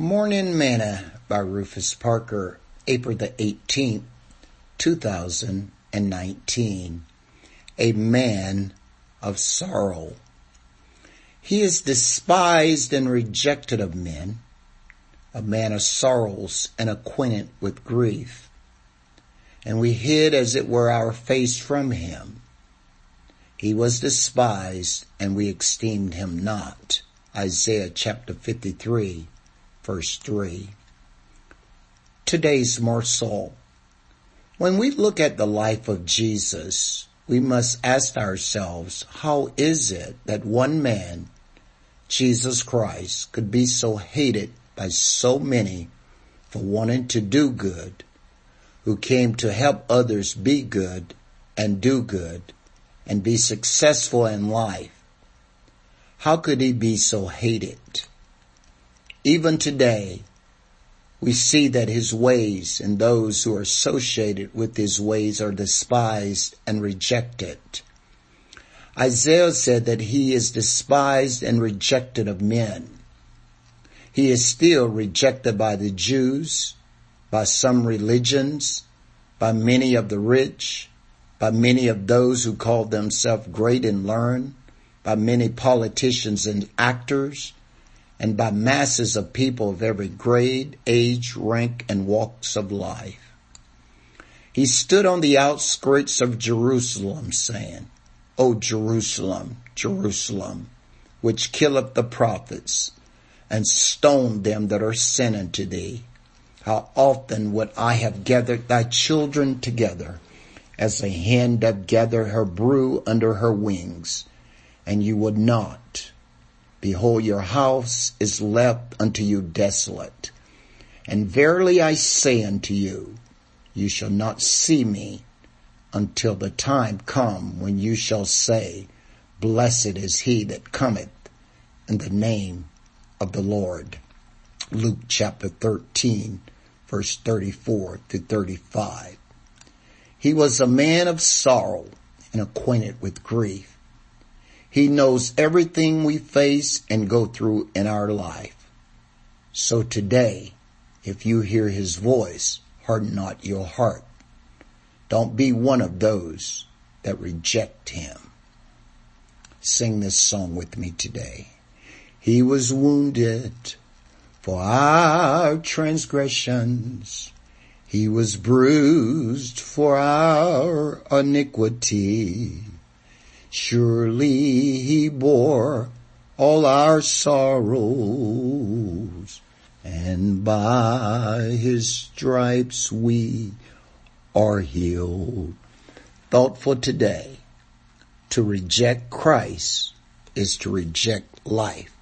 Morning Manna by Rufus Parker, April the 18th, 2019. A man of sorrow. He is despised and rejected of men, a man of sorrows and acquainted with grief. And we hid as it were our face from him. He was despised and we esteemed him not. Isaiah chapter 53 verse 3. Today's morsel. When we look at the life of Jesus, we must ask ourselves, how is it that one man, Jesus Christ, could be so hated by so many for wanting to do good, who came to help others be good and do good and be successful in life? How could he be so hated? Even today, we see that his ways and those who are associated with his ways are despised and rejected. Isaiah said that he is despised and rejected of men. He is still rejected by the Jews, by some religions, by many of the rich, by many of those who call themselves great and learned, by many politicians and actors, and by masses of people of every grade, age, rank, and walks of life. He stood on the outskirts of Jerusalem saying, O Jerusalem, Jerusalem, which killeth the prophets and stoned them that are sent unto thee. How often would I have gathered thy children together as a hen doth gather her brood under her wings, and you would not. Behold, your house is left unto you desolate. And verily I say unto you, you shall not see me until the time come when you shall say, blessed is he that cometh in the name of the Lord. Luke chapter 13 verse 34 to 35. He was a man of sorrow and acquainted with grief. He knows everything we face and go through in our life. So today, if you hear his voice, harden not your heart. Don't be one of those that reject him. Sing this song with me today. He was wounded for our transgressions. He was bruised for our iniquity. Surely he bore all our sorrows and by his stripes we are healed. Thought for today, to reject Christ is to reject life.